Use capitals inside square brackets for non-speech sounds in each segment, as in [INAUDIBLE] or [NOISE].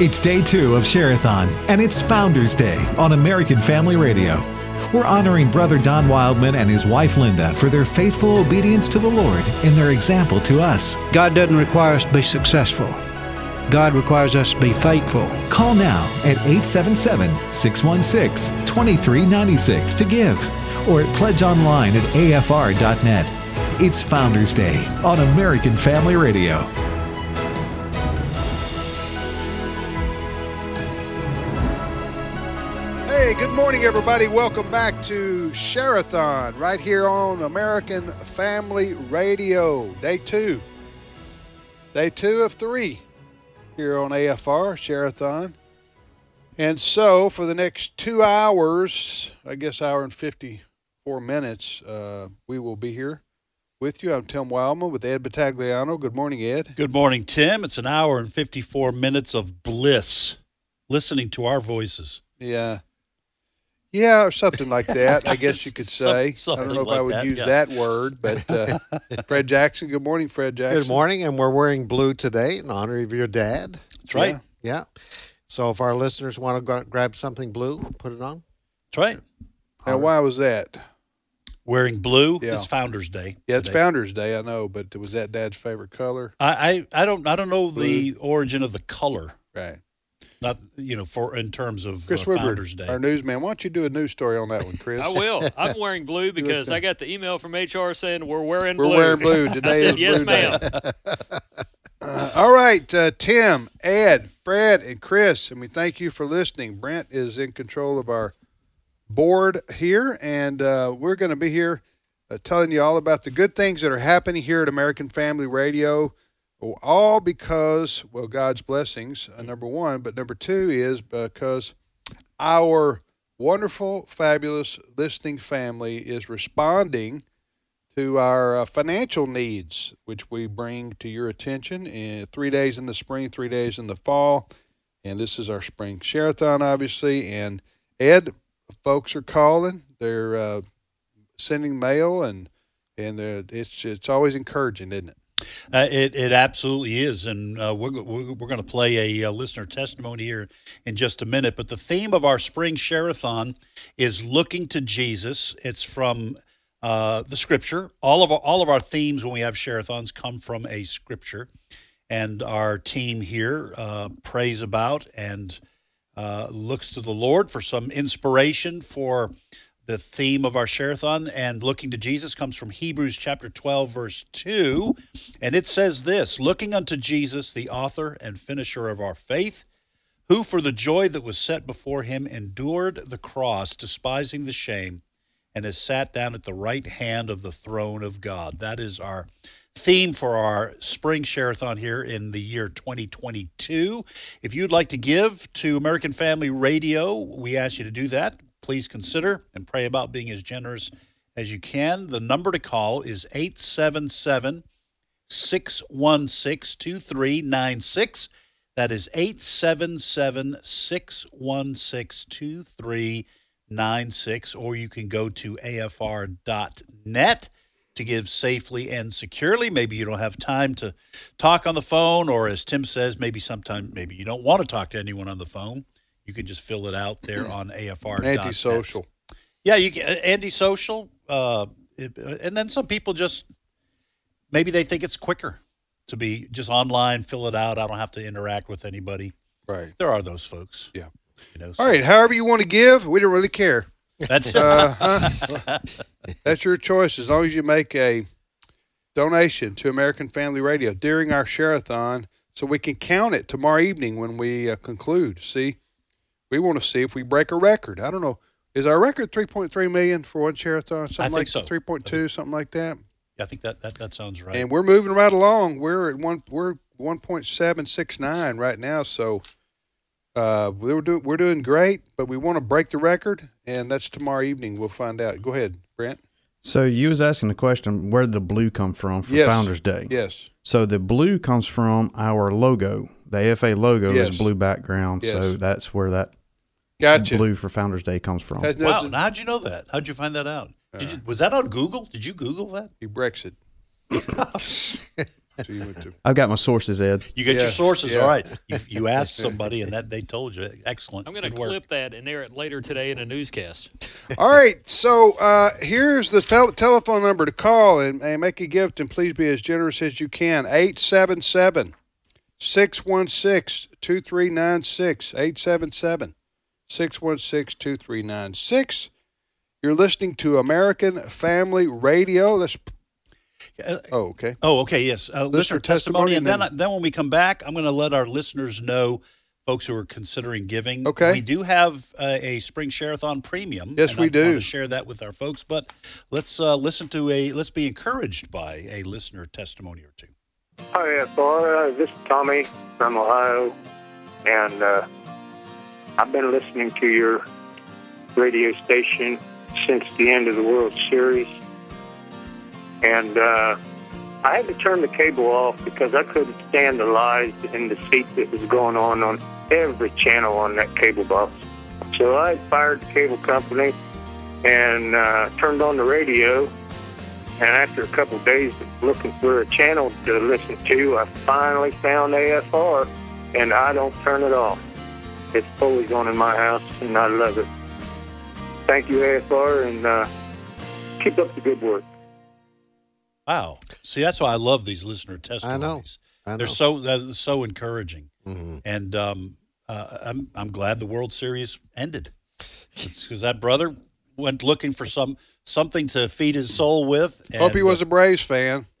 It's day two of Sherathon, and it's Founders Day on American Family Radio. We're honoring Brother Don Wildman and his wife Linda for their faithful obedience to the Lord and their example to us. God doesn't require us to be successful. God requires us to be faithful. Call now at 877 616 2396 to give or at pledge online at afr.net. It's Founders Day on American Family Radio. Hey, good morning, everybody. Welcome back to Sherathon right here on American Family Radio. Day two. Day two of three here on AFR, Sherathon. And so for the next two hours, I guess hour and 54 minutes, uh, we will be here with you. I'm Tim Wildman with Ed Vitagliano. Good morning, Ed. Good morning, Tim. It's an hour and 54 minutes of bliss listening to our voices. Yeah. Yeah, or something like [LAUGHS] that, I guess you could [LAUGHS] say. Some- I don't know if something I would that, use yeah. that word, but uh, [LAUGHS] Fred Jackson. Good morning, Fred Jackson. Good morning, and we're wearing blue today in honor of your dad. That's right. Yeah. Yeah. So if our listeners want to gra- grab something blue, put it on. That's right. Now, why was that? Wearing blue. Yeah. It's Founders Day. Yeah, it's today. Founder's Day, I know, but was that Dad's favorite color? I, I I don't I don't know the origin of the color. Right. Not you know for in terms of Chris uh, Woodward, Founders Day. our newsman. Why don't you do a news story on that one, Chris? I will. [LAUGHS] I'm wearing blue because I got the email from HR saying we're wearing We're blue. wearing blue. [LAUGHS] I Today said, is yes, blue ma'am. Uh, [LAUGHS] all right, uh, Tim, Ed, Fred, and Chris, and we thank you for listening. Brent is in control of our board here, and uh, we're going to be here uh, telling you all about the good things that are happening here at American Family Radio. All because, well, God's blessings, uh, number one, but number two is because our wonderful, fabulous listening family is responding to our uh, financial needs, which we bring to your attention in three days in the spring, three days in the fall. And this is our spring share-a-thon, obviously. And Ed, folks are calling. They're uh, sending mail, and and it's it's always encouraging, isn't it? Uh, it it absolutely is, and uh, we're we're, going to play a, uh listener testimony here in just a minute. But the theme of our spring share-a-thon is looking to Jesus. It's from uh, the Scripture. All of our, all of our themes when we have share-a-thons come from a Scripture, and our team here uh, prays about and uh, looks to the Lord for some inspiration for the theme of our share-a-thon and looking to Jesus comes from Hebrews chapter 12 verse 2 and it says this looking unto Jesus the author and finisher of our faith who for the joy that was set before him endured the cross despising the shame and has sat down at the right hand of the throne of God. That is our theme for our spring share-a-thon here in the year 2022 if you'd like to give to American Family Radio we ask you to do that please consider and pray about being as generous as you can. The number to call is 877 616 2396. That is 877 616 2396. Or you can go to afr.net to give safely and securely. Maybe you don't have time to talk on the phone, or as Tim says, maybe sometime, maybe you don't want to talk to anyone on the phone. You can just fill it out there on [CLEARS THROAT] AFR. Antisocial. Yeah, you can antisocial, uh, it- and then some people just maybe they think it's quicker to be just online, fill it out. I don't have to interact with anybody. Right. There are those folks. Yeah. You know. All right. However you want to give, we don't really care. That's Uh, huh? [LAUGHS] [LAUGHS] That's your choice as long as you make a donation to American Family Radio during our share-a-thon so we can count it tomorrow evening when we uh, conclude. See, we want to see if we break a record. I don't know. Is our record 3.3 million for one share-a-thon? Something think like so. 3.2, something like that. I think that, that that sounds right. And we're moving right along. We're at one. We're 1.769 right now. So uh, we're doing we're doing great, but we want to break the record, and that's tomorrow evening. We'll find out. Go ahead, Brent. So you was asking the question, where did the blue come from for Yes. Founders Day? Yes. So the blue comes from our logo. The AFA logo Yes. is blue background, so that's where that Gotcha. blue for Founders Day comes from. Has wow. nothing- Now, how'd you know that? How'd you find that out? Did Uh, you, was that on Google? Did you Google that? He Brexit. [LAUGHS] So you went to I've got my sources, Ed. You get Yeah, your sources, yeah. all right. You, you [LAUGHS] asked somebody, and that they told you. Excellent. I'm going to Good work. clip that and air it later today in a newscast. [LAUGHS] All right, so uh, here's the tel- telephone number to call and, and make a gift, and please be as generous as you can. 877 616 2396. 877 616 2396. You're listening to American Family Radio. That's Uh, oh, okay. Oh, okay, yes. Uh, listener, testimony, testimony, and and then then when we come back, I'm going to let our listeners know, folks who are considering giving. Okay. We do have uh, a Spring Shareathon Premium. Yes, and we I do. To share that with our folks, but let's uh, listen to a. Let's be encouraged by a listener testimony or two. Hi, FR. Uh, this is Tommy from Ohio, and uh, I've been listening to your radio station since the end of the World Series, and uh, I had to turn the cable off because I couldn't stand the lies and deceit that was going on on every channel on that cable box. So I fired the cable company and uh, turned on the radio and after a couple of days of looking for a channel to listen to, I finally found AFR, and I don't turn it off. It's always on in my house, and I love it. Thank you, AFR, and uh, keep up the good work. Wow. See, that's why I love these listener testimonies. I know. They're so they're so encouraging, hmm and um, uh, I'm I'm glad the World Series ended because that brother went looking for some something to feed his soul with. Hope he and, uh, was a Braves fan [LAUGHS]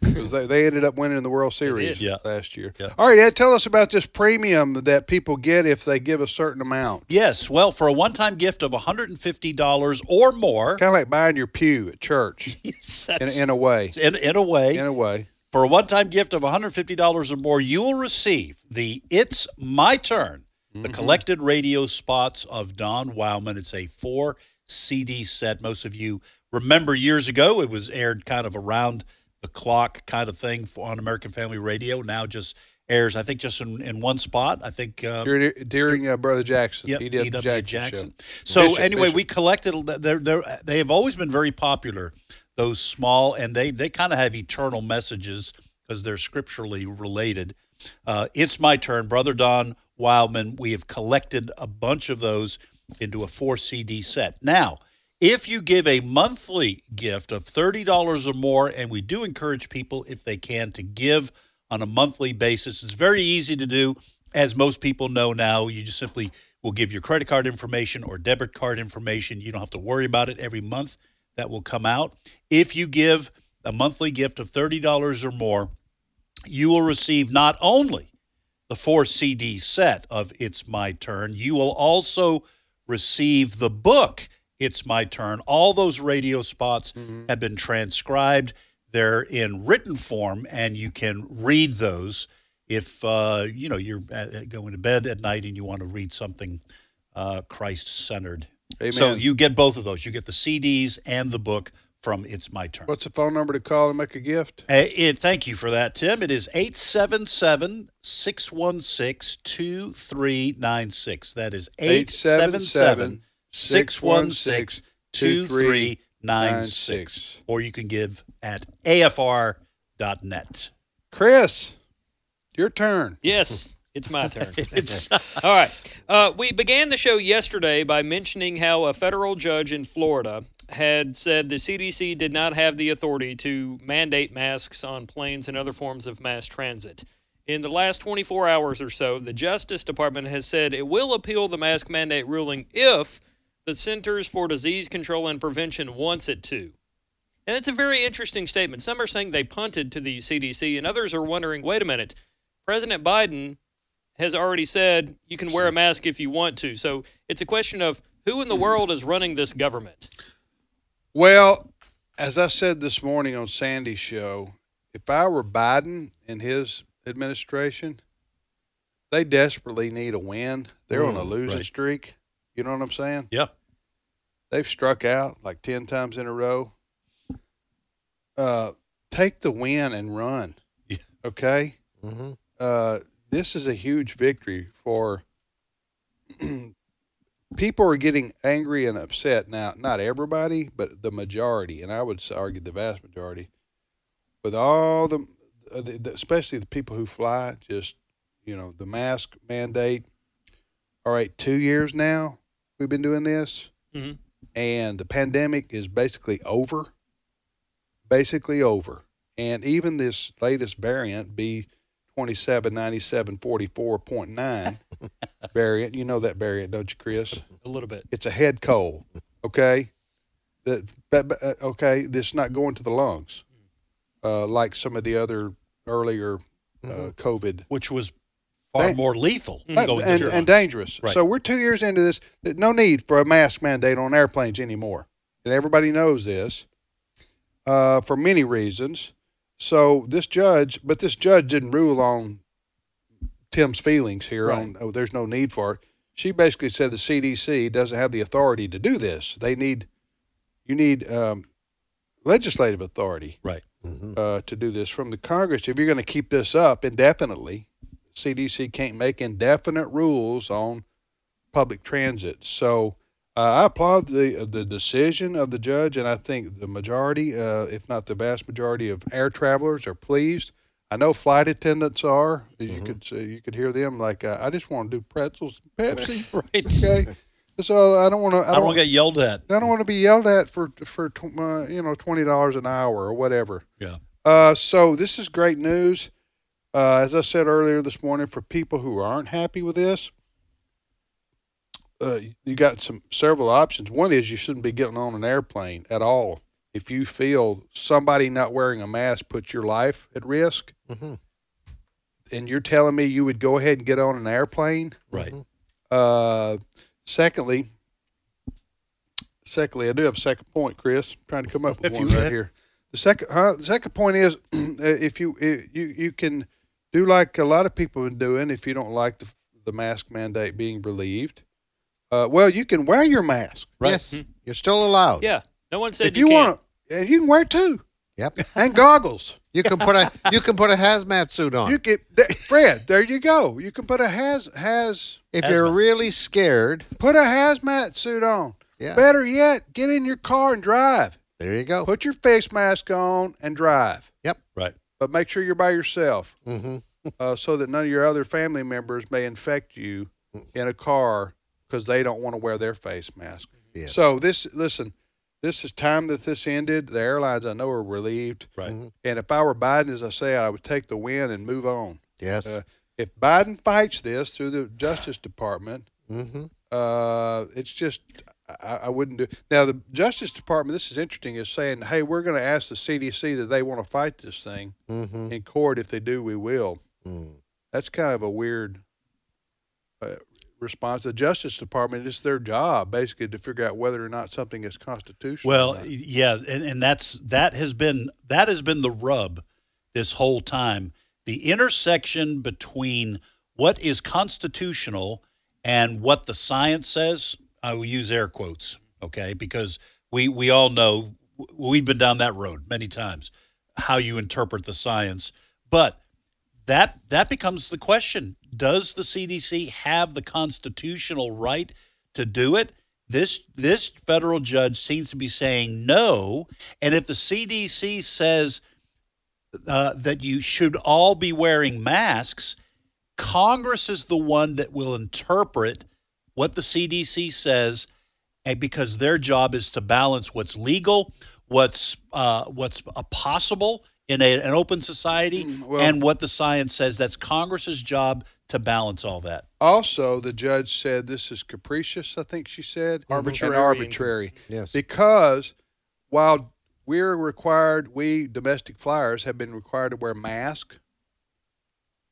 because they, they ended up winning the World Series. Yeah. last year. Yeah. All right, Ed, tell us about this premium that people get if they give a certain amount. Yes, well, for a one-time gift of $150 or more, Kind of like buying your pew at church [LAUGHS] yes, in, in a way. in, in a way, In a way. for a one-time gift of $150 or more, you will receive the "It's My Turn," the collected radio spots of Don Wildman. It's a four CD set. Most of you remember years ago it was aired kind of around the clock kind of thing for, on American Family Radio. Now just airs, I think, just in, in one spot. I think. Uh, During, during uh, Brother Jackson. Yep, E.W. Jackson, Jackson. So Bishop, anyway, Bishop. we collected. They're, they're, they have always been very popular. Those small, and they they kind of have eternal messages because they're scripturally related. Uh, it's my turn, brother Don Wildman. We have collected a bunch of those into a four CD set. Now, if you give a monthly gift of thirty dollars or more, and we do encourage people if they can to give on a monthly basis, it's very easy to do as most people know now, you just simply will give your credit card information or debit card information. You don't have to worry about it every month. That will come out. If you give a monthly gift of $30 or more, you will receive not only the four CD set of It's My Turn, you will also receive the book It's My Turn. All those radio spots have been transcribed. They're in written form, and you can read those if uh, you know you're uh, going to bed at night and you want to read something uh, Christ centered. Amen. So you get both of those. You get the CDs and the book from It's My Turn. What's the phone number to call and make a gift? Uh, it, thank you for that, Tim. It is 877 616 2396. That is 877 616 2396. Or you can give at afr.net. Chris, your turn. Yes, it's my turn. [LAUGHS] It's, [LAUGHS] All right. Uh, we began the show yesterday by mentioning how a federal judge in Florida had said the CDC did not have the authority to mandate masks on planes and other forms of mass transit. In the last 24 hours or so, the Justice Department has said it will appeal the mask mandate ruling if the Centers for Disease Control and Prevention wants it to. And it's a very interesting statement. Some are saying they punted to the CDC, and others are wondering wait a minute, President Biden has already said you can wear a mask if you want to. So it's a question of who in the world is running this government? Well, as I said this morning on Sandy's show, if I were Biden and his administration, they desperately need a win. They're on a Mm, losing right. streak. You know what I'm saying? yeah. They've struck out like 10 times in a row. Uh, take the win and run. Yeah. [LAUGHS] Okay? hmm uh, this is a huge victory for [CLEARS THROAT] people are getting angry and upset now not everybody but the majority and i would argue the vast majority with all the uh, the, the, especially the people who fly, just you know, the mask mandate. All right, two years now we've been doing this, Mhm. and the pandemic is basically over. Basically over, and even this latest variant, B twenty seven ninety seven forty four point nine [LAUGHS] variant. You know that variant, don't you, Chris? A little bit. It's a head cold. Okay, that, but, uh, okay, this not going to the lungs, uh, like some of the other earlier uh, COVID which was far more lethal. Uh, going and, and dangerous. Right. So we're two years into this. No need for a mask mandate on airplanes anymore, and everybody knows this uh, for many reasons. So this judge, but this judge didn't rule on Tim's feelings here Right. on oh, there's no need for it. She basically said the CDC doesn't have the authority to do this. They need you need um, legislative authority Right. uh, to do this from the Congress. If you're going to keep this up indefinitely, CDC can't make indefinite rules on public transit. So uh, I applaud the the decision of the judge, and I think the majority, uh, if not the vast majority, of air travelers are pleased. I know flight attendants are. You could say, you could hear them like, uh, "I just want to do pretzels and [LAUGHS] Pepsi." Right. [LAUGHS] Okay, so I don't want to. I don't want to get yelled at. I don't want to be yelled at for for tw- uh, you know twenty dollars an hour or whatever. Yeah. Uh, so this is great news. Uh, as I said earlier this morning, for people who aren't happy with this, uh, you got some several options. One is you shouldn't be getting on an airplane at all if you feel somebody not wearing a mask puts your life at risk. Mhm. And you're telling me you would go ahead and get on an airplane? Right. Uh, secondly, secondly, I do have a second point, Chris. I'm trying to come up [LAUGHS] with If one you right had- here. The second, huh, the second point is, [CLEARS THROAT] if you if you you can do like a lot of people have been doing, if you don't like the the mask mandate being relieved, uh, well, you can wear your mask. Right. Yes, you're still allowed. Yeah. No one said if you, can't. want and you can wear two Yep. [LAUGHS] and goggles. You can put a you can put a hazmat suit on. You can, th- Fred. There you go. You can put a has has if you're really scared, put a hazmat suit on. yeah. Better yet, get in your car and drive. There you go. Put your face mask on and drive. Yep. Right. But make sure you're by yourself hmm uh, so that none of your other family members may infect you in a car because they don't want to wear their face mask. Yes. So this, listen, this is time that this ended. The airlines I know are relieved. Right. Mhm. And if I were Biden, as I say, I would take the win and move on. yes. Uh, if Biden fights this through the Justice Department, hmm uh, it's just I, I wouldn't do. Now the Justice Department, this is interesting, is saying, "Hey, we're going to ask the CDC that they want to fight this thing hmm in court. If they do, we will." Mm. That's kind of a weird uh, response. The Justice Department, it's their job basically to figure out whether or not something is constitutional. Well, yeah, and, and that's that has been that has been the rub this whole time. The intersection between what is constitutional and what the science says. I will use air quotes, okay, because we we all know we've been down that road many times. How you interpret the science, but that that becomes the question: Does the CDC have the constitutional right to do it? This this federal judge seems to be saying no, and if the CDC says uh, that you should all be wearing masks, Congress is the one that will interpret what the CDC says, and because their job is to balance what's legal, what's uh, what's possible in a, an open society, well- and what the science says. That's Congress's job to balance all that. also the judge said this is capricious. I think she said Arbitrary and and- arbitrary. Yes. because while we're required, we domestic flyers have been required to wear masks.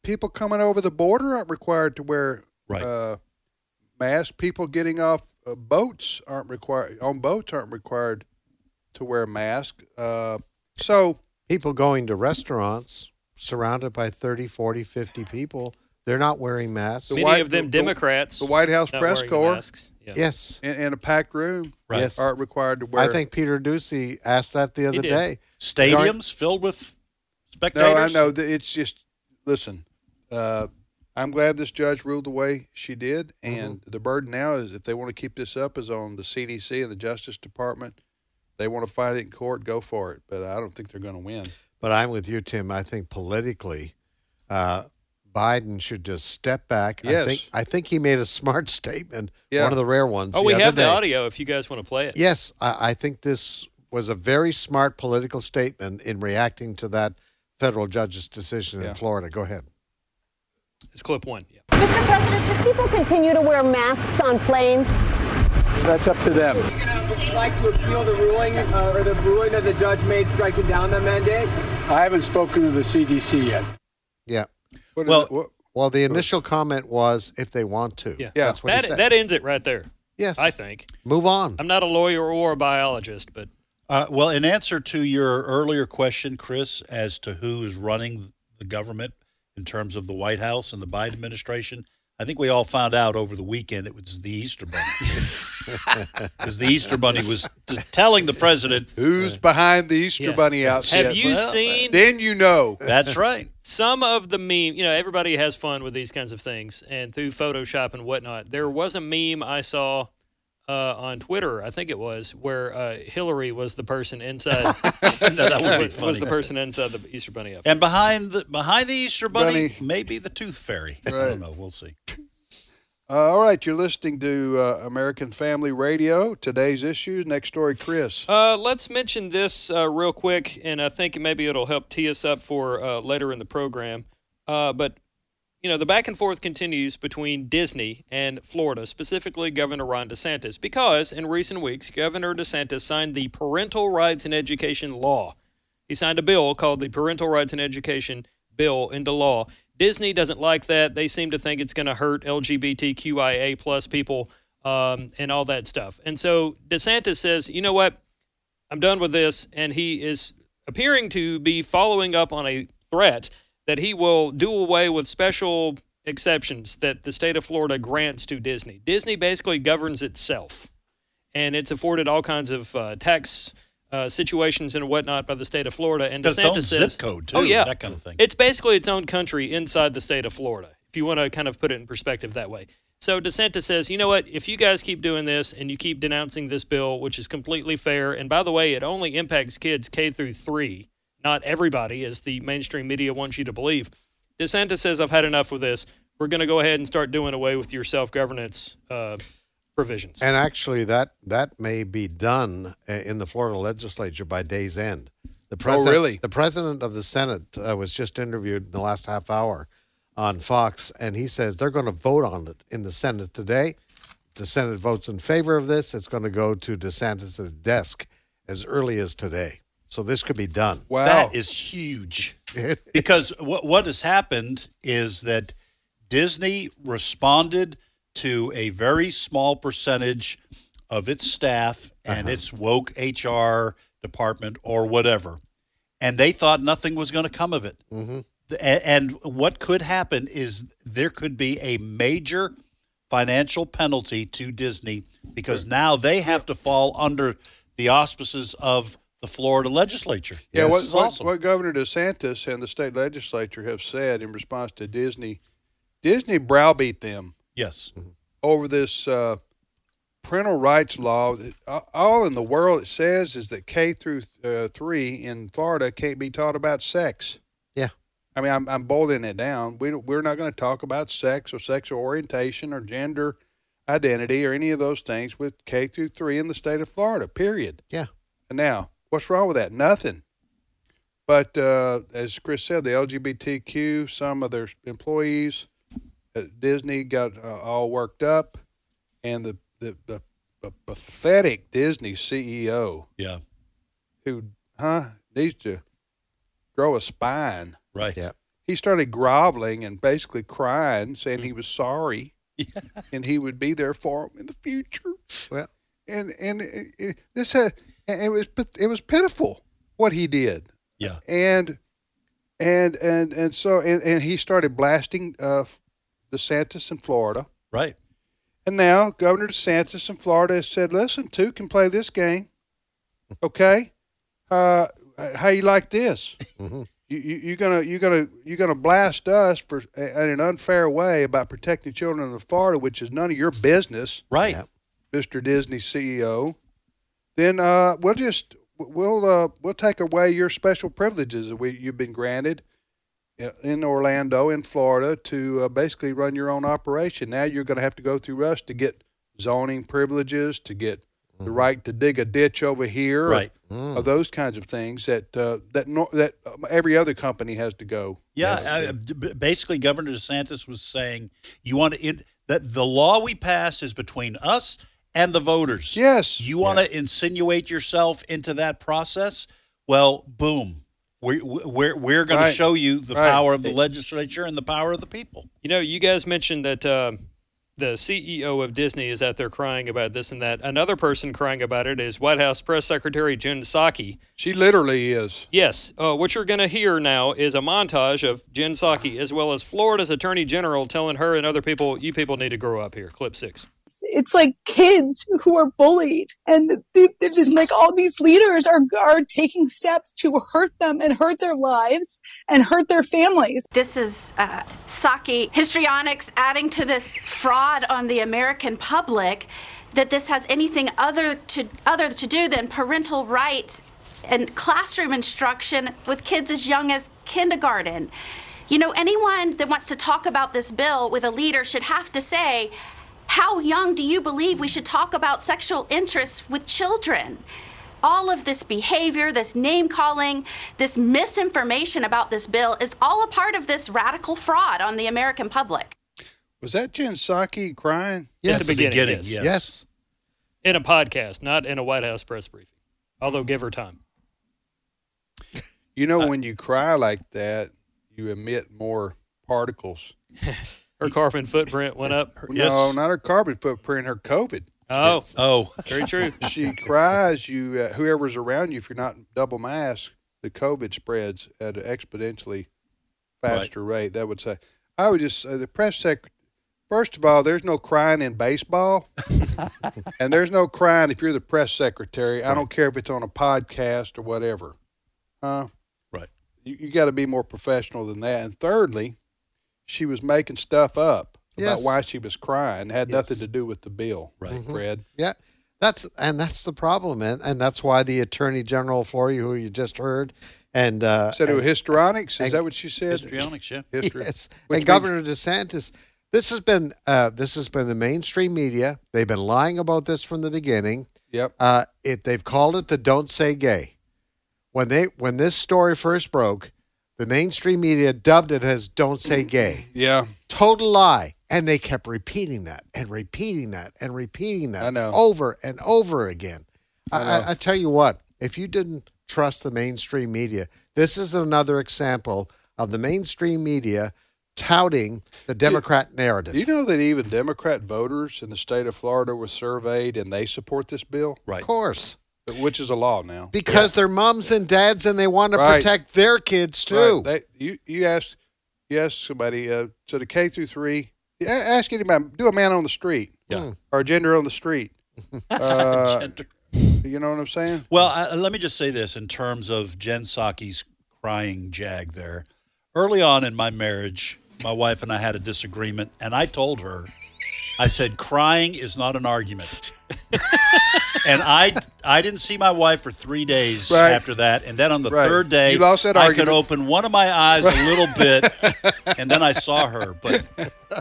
People coming over the border aren't required to wear Right. uh, masks. People getting off uh, boats aren't required on boats aren't required to wear masks. Uh, so People going to restaurants surrounded by 30, 40, 50 people, they're not wearing masks. The Many White- of them the- Democrats. the White House press corps masks. Yeah. yes. in, in a packed room Right. Yes. aren't required to wear. I think Peter Doocy asked that the other did. day. Stadiums filled with No, I spectators. know that it's just listen. Uh, I'm glad this judge ruled the way she did, and the burden now is if they want to keep this up is on the CDC and the Justice Department. They want to fight it in court, go for it. But I don't think they're going to win. But I'm with you, Tim. I think politically, uh, Biden should just step back. Yes. I think I think he made a smart [LAUGHS] statement. Yeah. One of the rare ones. Oh, the we other have the day. audio if you guys want to play it. Yes, I, I think this was a very smart political statement in reacting to that federal judge's decision Yeah. in Florida. Go ahead. It's clip one. Yeah. Mr. President, should people continue to wear masks on planes? That's up to them. Would you like to appeal the ruling uh, or the ruling that the judge made striking down the mandate? I haven't spoken to the CDC yet. Yeah. What is Well- it? What- Well, the initial comment was if they want to. Yeah. Yeah. That's what That, he said. that ends it right there, yes. I think. Move on. I'm not a lawyer or a biologist, but Uh, well, in answer to your earlier question, Chris, as to who is running the government in terms of the White House and the Biden administration, I think we all found out over the weekend it was the Easter Bunny. [LAUGHS] Because the Easter Bunny was t- telling the president, Who's behind the Easter Yeah. Bunny outfit? have you well, seen Then you know. that's right. [LAUGHS] some of the meme? You know, everybody has fun with these kinds of things, and through Photoshop and whatnot. There was a meme I saw uh, on Twitter, I think it was, where uh, Hillary was the person inside. [LAUGHS] [LAUGHS] No, that would be was, funny. was the person inside the Easter Bunny outfit. And behind the behind the Easter Bunny, Bunny. maybe the Tooth Fairy. I don't know. We'll see. Uh, all right, you're listening to uh, American Family Radio. Today's issue. Next story, Chris. Uh, let's mention this uh, real quick, and I think maybe it'll help tee us up for uh, later in the program. Uh, but you know, the back and forth continues between Disney and Florida, specifically Governor Ron DeSantis, because in recent weeks, Governor DeSantis signed the Parental Rights in Education Law. He signed a bill called the Parental Rights in Education Bill into law. Disney doesn't like that. They seem to think it's going to hurt LGBTQIA plus people um, and all that stuff. And so DeSantis says, you know what? I'm done with this. And he is appearing to be following up on a threat that he will do away with special exceptions that the state of Florida grants to Disney. Disney basically governs itself, and it's afforded all kinds of uh, tax uh, situations and whatnot by the state of Florida. And Got its own says, zip code, too, oh yeah, that kind of thing. It's basically its own country inside the state of Florida. If you want to kind of put it in perspective that way. So DeSantis says, you know what? If you guys keep doing this and you keep denouncing this bill, which is completely fair, and by the way, it only impacts kids K through three, not everybody, as the mainstream media wants you to believe. DeSantis says, I've had enough with this. We're going to go ahead and start doing away with your self governance uh, provisions. And actually, that that may be done uh, in the Florida legislature by day's end. The president, Oh, really? The president of the Senate uh, was just interviewed in the last half hour on Fox, and he says they're going to vote on it in the Senate today. The Senate votes in favor of this. It's going to go to DeSantis's desk as early as today. So this could be done. Wow. That is huge. [LAUGHS] because what what has happened is that Disney responded to a very small percentage of its staff and its woke HR department or whatever, and they thought nothing was going to come of it. Mm-hmm. And what could happen is there could be a major financial penalty to Disney because now they have to fall under the auspices of the Florida legislature. Yeah, This what, is what, awesome. what Governor DeSantis and the state legislature have said in response to Disney, Disney browbeat them Yes. over this uh, parental rights law. All in the world it says is that K through uh, three in Florida can't be taught about sex. Yeah. I mean, I'm, I'm boiling it down. We we're not going to talk about sex or sexual orientation or gender identity or any of those things with K through three in the state of Florida. Period. Yeah. And now, what's wrong with that? Nothing. But uh, as Chris said, the LGBTQ, some of their employees at Disney got uh, all worked up, and the, the the the pathetic Disney CEO Yeah. who, huh, needs to grow a spine. Right. Yeah. He started groveling and basically crying, saying he was sorry, [LAUGHS] and he would be there for him in the future. Well, And and it, it, this had and it was pit- it was pitiful what he did Yeah. and and and and so and, and he started blasting uh, DeSantis in Florida, Right. and now Governor DeSantis in Florida has said, "Listen, two can play this game, okay? Uh, how you like this? Mm-hmm. You, you you gonna you're gonna you're gonna blast us for in an unfair way about protecting children in Florida, which is none of your business, Right. Yeah. Mister Disney CEO? Then uh, we'll just we'll uh, we'll take away your special privileges that we you've been granted uh, in Orlando, in Florida, to uh, basically run your own operation. Now you're going to have to go through us to get zoning privileges, to get the right to dig a ditch over here, Right. Or, or those kinds of things that uh, that no, that um, every other company has to go. Yeah, uh, d- b- basically, Governor DeSantis was saying you want to in, that the law we pass is between us and the voters. Yes. You want to insinuate yourself into that process? Well, boom. We're, we're we're going Right. to show you the Right. power of the legislature and the power of the people. You know, you guys mentioned that uh, the CEO of Disney is out there crying about this and that. Another person crying about it is White House Press Secretary Jen Psaki. She literally is. Yes. Uh, what you're going to hear now is a montage of Jen Psaki as well as Florida's Attorney General telling her and other people, you people need to grow up here. Clip six. It's like kids who are bullied and like all these leaders are are taking steps to hurt them and hurt their lives and hurt their families This is uh, Psaki histrionics adding to this fraud on the American public that this has anything other to other to do than parental rights and classroom instruction with kids as young as kindergarten. You know, anyone that wants to talk about this bill with a leader should have to say, how young do you believe we should talk about sexual interests with children? All of this behavior, this name calling, this misinformation about this bill is all a part of this radical fraud on the American public. Was that Jen Psaki crying? At the beginning, yes. Yes. In a podcast, not in a White House press briefing. Although, give her time. You know, when you cry like that, you emit more particles. [LAUGHS] Her carbon footprint went up. No, not her carbon footprint, her COVID. Oh. Oh. Very true. [LAUGHS] she cries, you uh, whoever's around you, if you're not double masked, the COVID spreads at an exponentially faster rate. That would say. I would just say the press sec. First of all, there's no crying in baseball, [LAUGHS] and there's no crying if you're the press secretary. I don't care if it's on a podcast or whatever. Huh? Right. You, you got to be more professional than that. And thirdly, she was making stuff up about why she was crying. It had Yes. nothing to do with the bill. Right. Mhm. Fred. Yeah, that's and that's the problem, and and that's why the attorney general for you, who you just heard, and uh, Said it was and- histrionics. Is and- that what she said? Histrionics, yeah. History. [LAUGHS] Yes, Which and Governor DeSantis. This has been uh, this has been the mainstream media. They've been lying about this from the beginning. Yep. Uh, it they've called it the "Don't Say Gay." When they when this story first broke, the mainstream media dubbed it as "Don't Say Gay." [CLEARS THROAT] Yeah. Total lie, and they kept repeating that and repeating that and repeating that I know. over and over again. I, I. I, I tell you what, if you didn't trust the mainstream media, this is another example of the mainstream media touting the Democrat narrative. Do you know that even Democrat voters in the state of Florida were surveyed and they support this bill? Right. Of course. Which is a law now. Because they're moms and dads and they want to Right. protect their kids too. Right. They, you you ask you ask somebody uh, so the K through three. a- Ask anybody. Do a man on the street. Yeah. Or a gender on the street. [LAUGHS] Uh, Gender. you know what I'm saying? Well, I, let me just say this in terms of Jen Psaki's crying jag there. Early on in my marriage, my wife and I had a disagreement, and I told her, I said, crying is not an argument. [LAUGHS] and I I didn't see my wife for three days Right. after that. And then on the Right. third day, You lost that I argument. could open one of my eyes a little [LAUGHS] bit, and then I saw her. But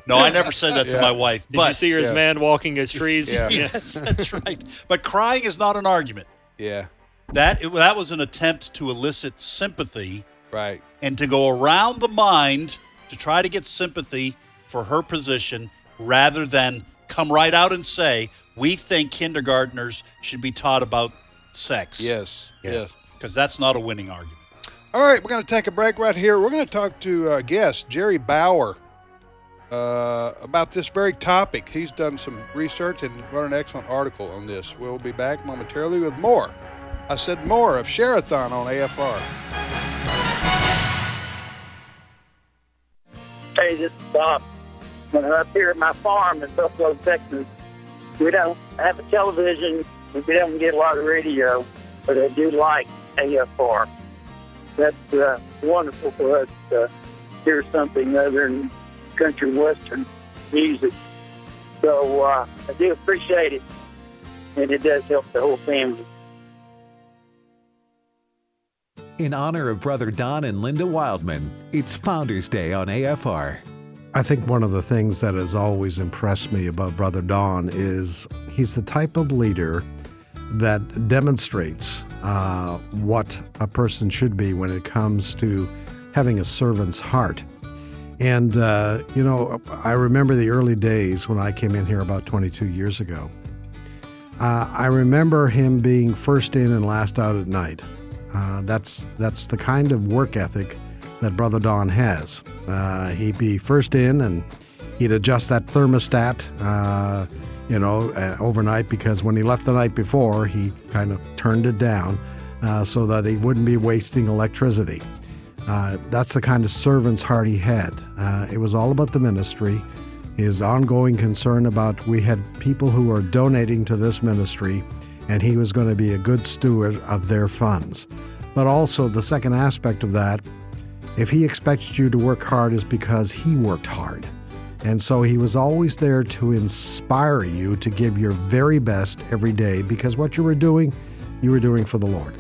no, I never said that to my wife. Did but you see her as Yeah. man walking his trees? Yeah. [LAUGHS] yes, that's right. But crying is not an argument. Yeah. That it, that was an attempt to elicit sympathy Right. and to go around the mind to try to get sympathy for her position rather than come right out and say we think kindergartners should be taught about sex. Yes. Yes. Because that's not a winning argument. All right, we're going to take a break right here. We're going to talk to uh, guest Jerry Bauer uh, about this very topic. He's done some research and wrote an excellent article on this. We'll be back momentarily with more. I said more of Sherathon on AFR. Hey, this is Bob. Up here at my farm in Buffalo, Texas, we don't have a television, we don't get a lot of radio, but I do like AFR. That's uh, wonderful for us to hear something other than country western music. So uh, I do appreciate it, and it does help the whole family. In honor of Brother Don and Linda Wildman, it's Founders Day on AFR. I think one of the things that has always impressed me about Brother Don is he's the type of leader that demonstrates uh, what a person should be when it comes to having a servant's heart. And, uh, you know, I remember the early days when I came in here about 22 years ago. Uh, I remember him being first in and last out at night. Uh, that's, that's the kind of work ethic that Brother Don has. Uh, he'd be first in and he'd adjust that thermostat, uh, you know, uh, overnight because when he left the night before, he kind of turned it down uh, so that he wouldn't be wasting electricity. Uh, that's the kind of servant's heart he had. Uh, it was all about the ministry, his ongoing concern about we had people who were donating to this ministry, and he was going to be a good steward of their funds. But also, the second aspect of that, if he expected you to work hard, is because he worked hard. And so he was always there to inspire you to give your very best every day because what you were doing, you were doing for the Lord.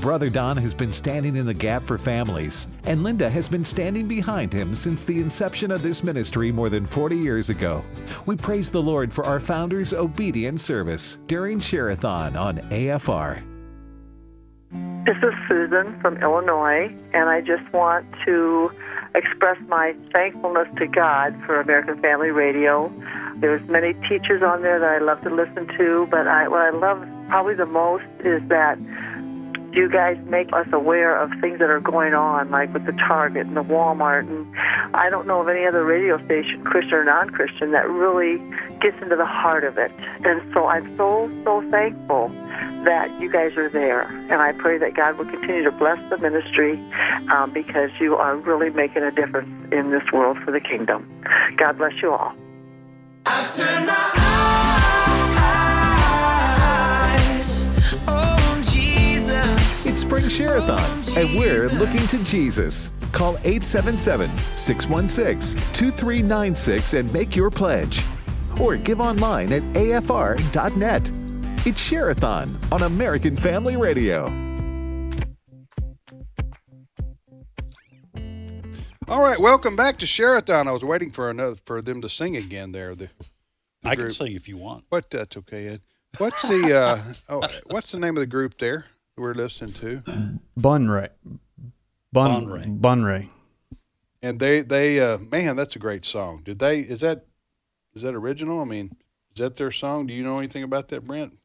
Brother Don has been standing in the gap for families, and Linda has been standing behind him since the inception of this ministry more than 40 years ago. We praise the Lord for our founder's obedient service during Sherathon on AFR. This is Susan from Illinois, and I just want to express my thankfulness to God for American Family Radio. There's many teachers on there that I love to listen to, but I, what I love probably the most is that you guys make us aware of things that are going on, like with the Target and the Walmart. And I don't know of any other radio station, Christian or non Christian, that really gets into the heart of it. And so I'm so, so thankful that you guys are there. And I pray that God will continue to bless the ministry um, because you are really making a difference in this world for the kingdom. God bless you all. It's Spring Sherathon, and we're looking to Jesus. Call 877 616 2396 and make your pledge. Or give online at afr.net. It's Sherathon on American Family Radio. All right, welcome back to Sherathon. I was waiting for another for them to sing again there. The, the I can sing if you want. But That's okay, Ed. What's the uh, [LAUGHS] oh, what's the name of the group there we're listening to? Bunray. Bun, Bunray. Bunray. And they they uh, man, that's a great song. Did they? Is that is that original? I mean, is that their song? Do you know anything about that, Brent?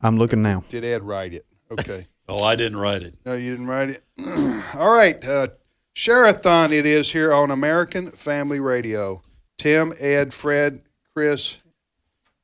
I'm looking now. Did Ed write it? Okay. [LAUGHS] Oh, I didn't write it. No, you didn't write it. [CLEARS THROAT] All right, uh, Sherathon it is here on American Family Radio. Tim, Ed, Fred, Chris,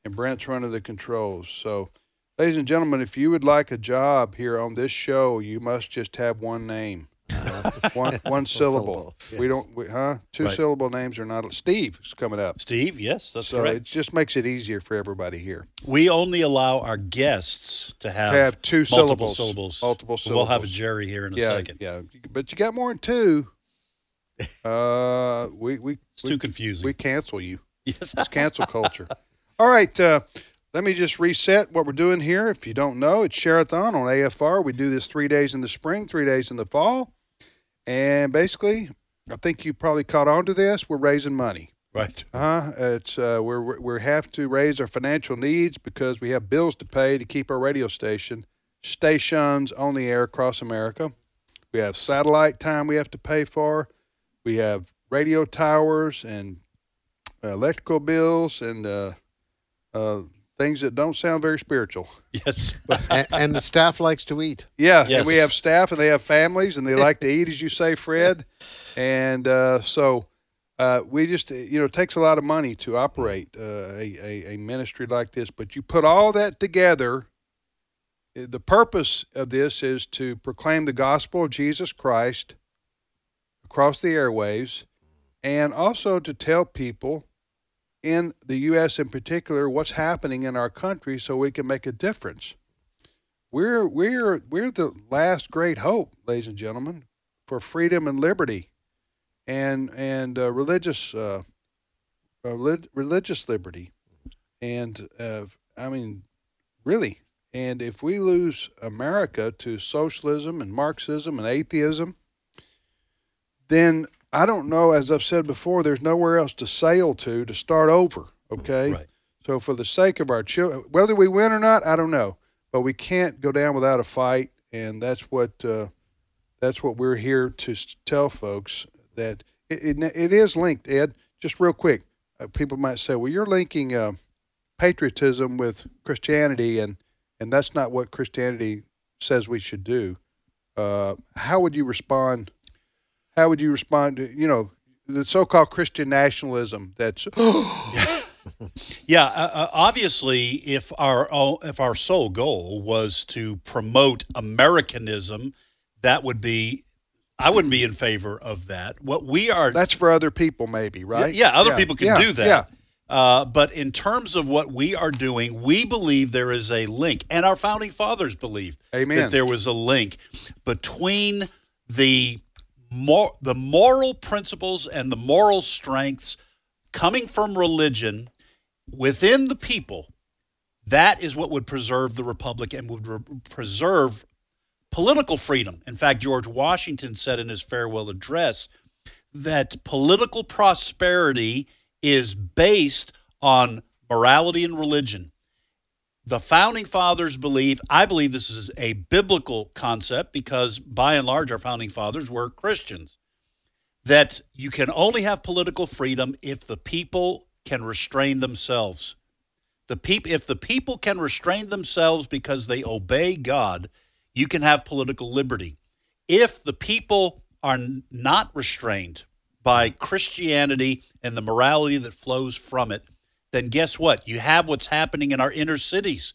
and Brent's running the controls. So, ladies and gentlemen, if you would like a job here on this show, you must just have one name. Uh, [LAUGHS] one one syllable. syllable, We don't, we, huh? Two Right. syllable names are not. Steve is coming up. Steve, yes, that's so correct. it just makes it easier for everybody here. We only allow our guests to have, to have two multiple syllables. syllables. Multiple We'll have a. Jerry here in a yeah, second. Yeah, but you got more than two. [LAUGHS] Uh, we we It's we, too confusing. we cancel you. [LAUGHS] Yes. It's cancel culture. All right. Uh, let me just reset what we're doing here. If you don't know, it's Sherathon on AFR. We do this three days in the spring, three days in the fall. And basically, I think you probably caught on to this. We're raising money. Right. Uh, it's uh, we're we have to raise our financial needs because we have bills to pay to keep our radio station stations on the air across America. We have satellite time we have to pay for. We have radio towers and electrical bills and uh, uh, things that don't sound very spiritual. Yes. [LAUGHS] and, and the staff likes to eat. Yeah, Yes. and we have staff and they have families and they [LAUGHS] like to eat, as you say, Fred. And uh, so uh, we just, you know, it takes a lot of money to operate uh, a, a, a ministry like this. But you put all that together. uh, The purpose of this is to proclaim the gospel of Jesus Christ across the airwaves and also to tell people in the U.S. in particular what's happening in our country so we can make a difference. We're we're we're the last great hope, ladies and gentlemen, for freedom and liberty, and and uh, religious uh, uh, relig- religious liberty, and uh, I mean, really, And if we lose America to socialism and Marxism and atheism, then I don't know, as I've said before, there's nowhere else to sail to to start over. Okay. Right. So for the sake of our children, whether we win or not, I don't know, but we can't go down without a fight, and that's what uh, that's what we're here to tell folks that it, it, it is linked. Ed, just real quick, uh, people might say, "Well, you're linking uh, patriotism with Christianity, and and that's not what Christianity says we should do." Uh, how would you respond? How would you respond to you know the so-called Christian nationalism that's [GASPS] [LAUGHS] Yeah, uh, uh, obviously, if our if our sole goal was to promote Americanism, that would be. I wouldn't be in favor of that. What we are that's for other people, maybe, right? Yeah, other people can yeah, do that. Yeah. Uh, but in terms of what we are doing, we believe there is a link, and our founding fathers believed Amen. that there was a link between the mor- the moral principles and the moral strengths coming from religion within the people. That is what would preserve the republic and would re- preserve political freedom. In fact, George Washington said in his farewell address that political prosperity is based on morality and religion. The founding fathers believe, I believe this is a biblical concept because by and large our founding fathers were Christians, that you can only have political freedom if the people can restrain themselves. The peop- if the people can restrain themselves because they obey God, you can have political liberty. If the people are not restrained by Christianity and the morality that flows from it, then guess what? You have what's happening in our inner cities.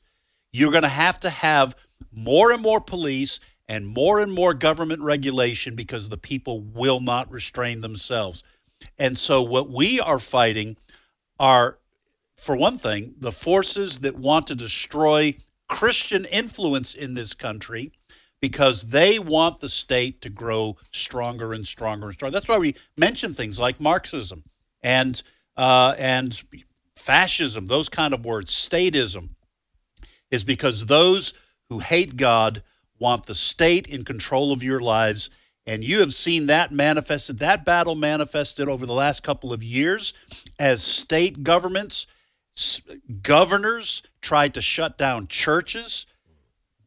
You're going to have to have more and more police and more and more government regulation because the people will not restrain themselves. And so, what we are fighting are, for one thing, the forces that want to destroy Christian influence in this country because they want the state to grow stronger and stronger and stronger. That's why we mention things like Marxism and uh, and fascism, those kind of words, statism, is because those who hate God want the state in control of your lives. And you have seen that manifested, that battle manifested over the last couple of years as state governments, governors tried to shut down churches,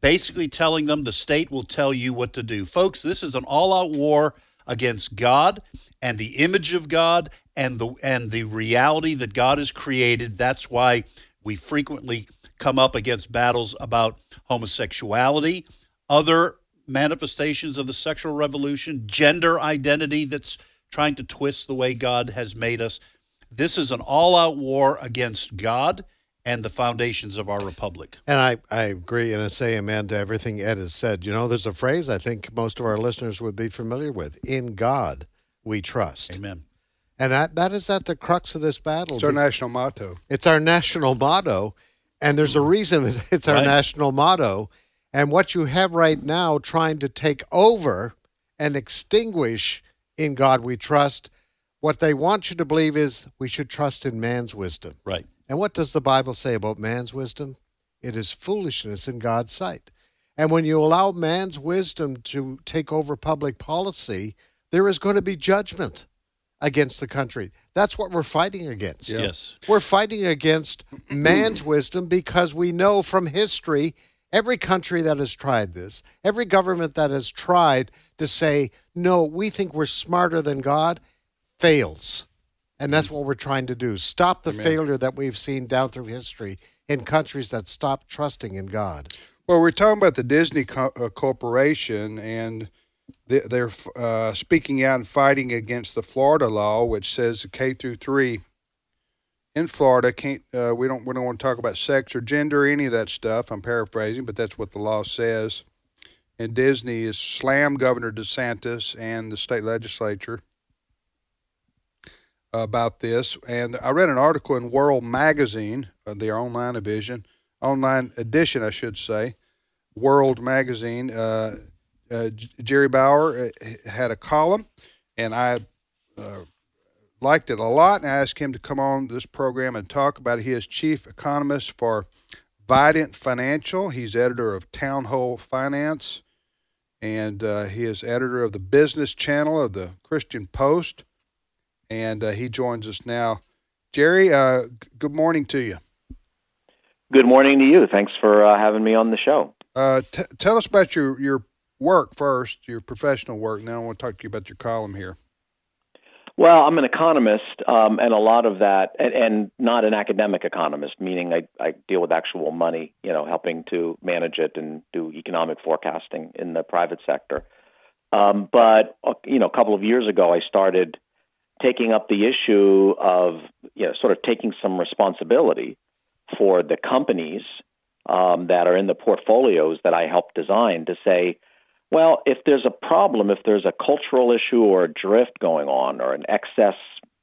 basically telling them the state will tell you what to do. Folks, this is an all-out war against God and the image of God and the and the reality that God has created. That's why we frequently come up against battles about homosexuality, other manifestations of the sexual revolution, gender identity that's trying to twist the way God has made us. This is an all-out war against God and the foundations of our republic. And I, I agree and I say amen to everything Ed has said. You know, there's a phrase I think most of our listeners would be familiar with in God we trust. Amen. And that, that is at the crux of this battle. It's our national motto. It's our national motto. And there's a reason [LAUGHS] it's our Right. national motto. And what you have right now trying to take over and extinguish in God we trust, what they want you to believe is we should trust in man's wisdom. Right. And what does the Bible say about man's wisdom? It is foolishness in God's sight. And when you allow man's wisdom to take over public policy, there is going to be judgment against the country. That's what we're fighting against. Yeah. Yes. We're fighting against man's [CLEARS THROAT] wisdom because we know from history every country that has tried this, every government that has tried to say, no, we think we're smarter than God, fails. And that's what we're trying to do. Stop the Amen. failure that we've seen down through history in countries that stop trusting in God. Well, we're talking about the Disney co- uh, Corporation, and they- they're uh, speaking out and fighting against the Florida law, which says K through three in Florida can't. Uh, we don't. We don't want to talk about sex or gender, or any of that stuff. I'm paraphrasing, but that's what the law says. And Disney is slammed Governor DeSantis and the state legislature about this. And I read an article in World Magazine, uh, their online division, online edition, I should say, World Magazine. Uh, uh, Jerry Bauer uh, had a column, and I uh, liked it a lot. And I asked him to come on this program and talk about it. He is chief economist for Vident Financial. He's editor of Town Hall Finance, and uh, he is editor of the Business Channel of the Christian Post. And uh, he joins us now. Jerry, uh, g- good morning to you. Good morning to you. Thanks for uh, having me on the show. Uh, t- tell us about your, your work first, your professional work, then I want to talk to you about your column here. Well, I'm an economist, um, and a lot of that, and, and not an academic economist, meaning I, I deal with actual money, you know, helping to manage it and do economic forecasting in the private sector. Um, but uh, you know, a couple of years ago, I started taking up the issue of you know, sort of taking some responsibility for the companies um, that are in the portfolios that I help design to say, well, if there's a problem, if there's a cultural issue or a drift going on, or an excess,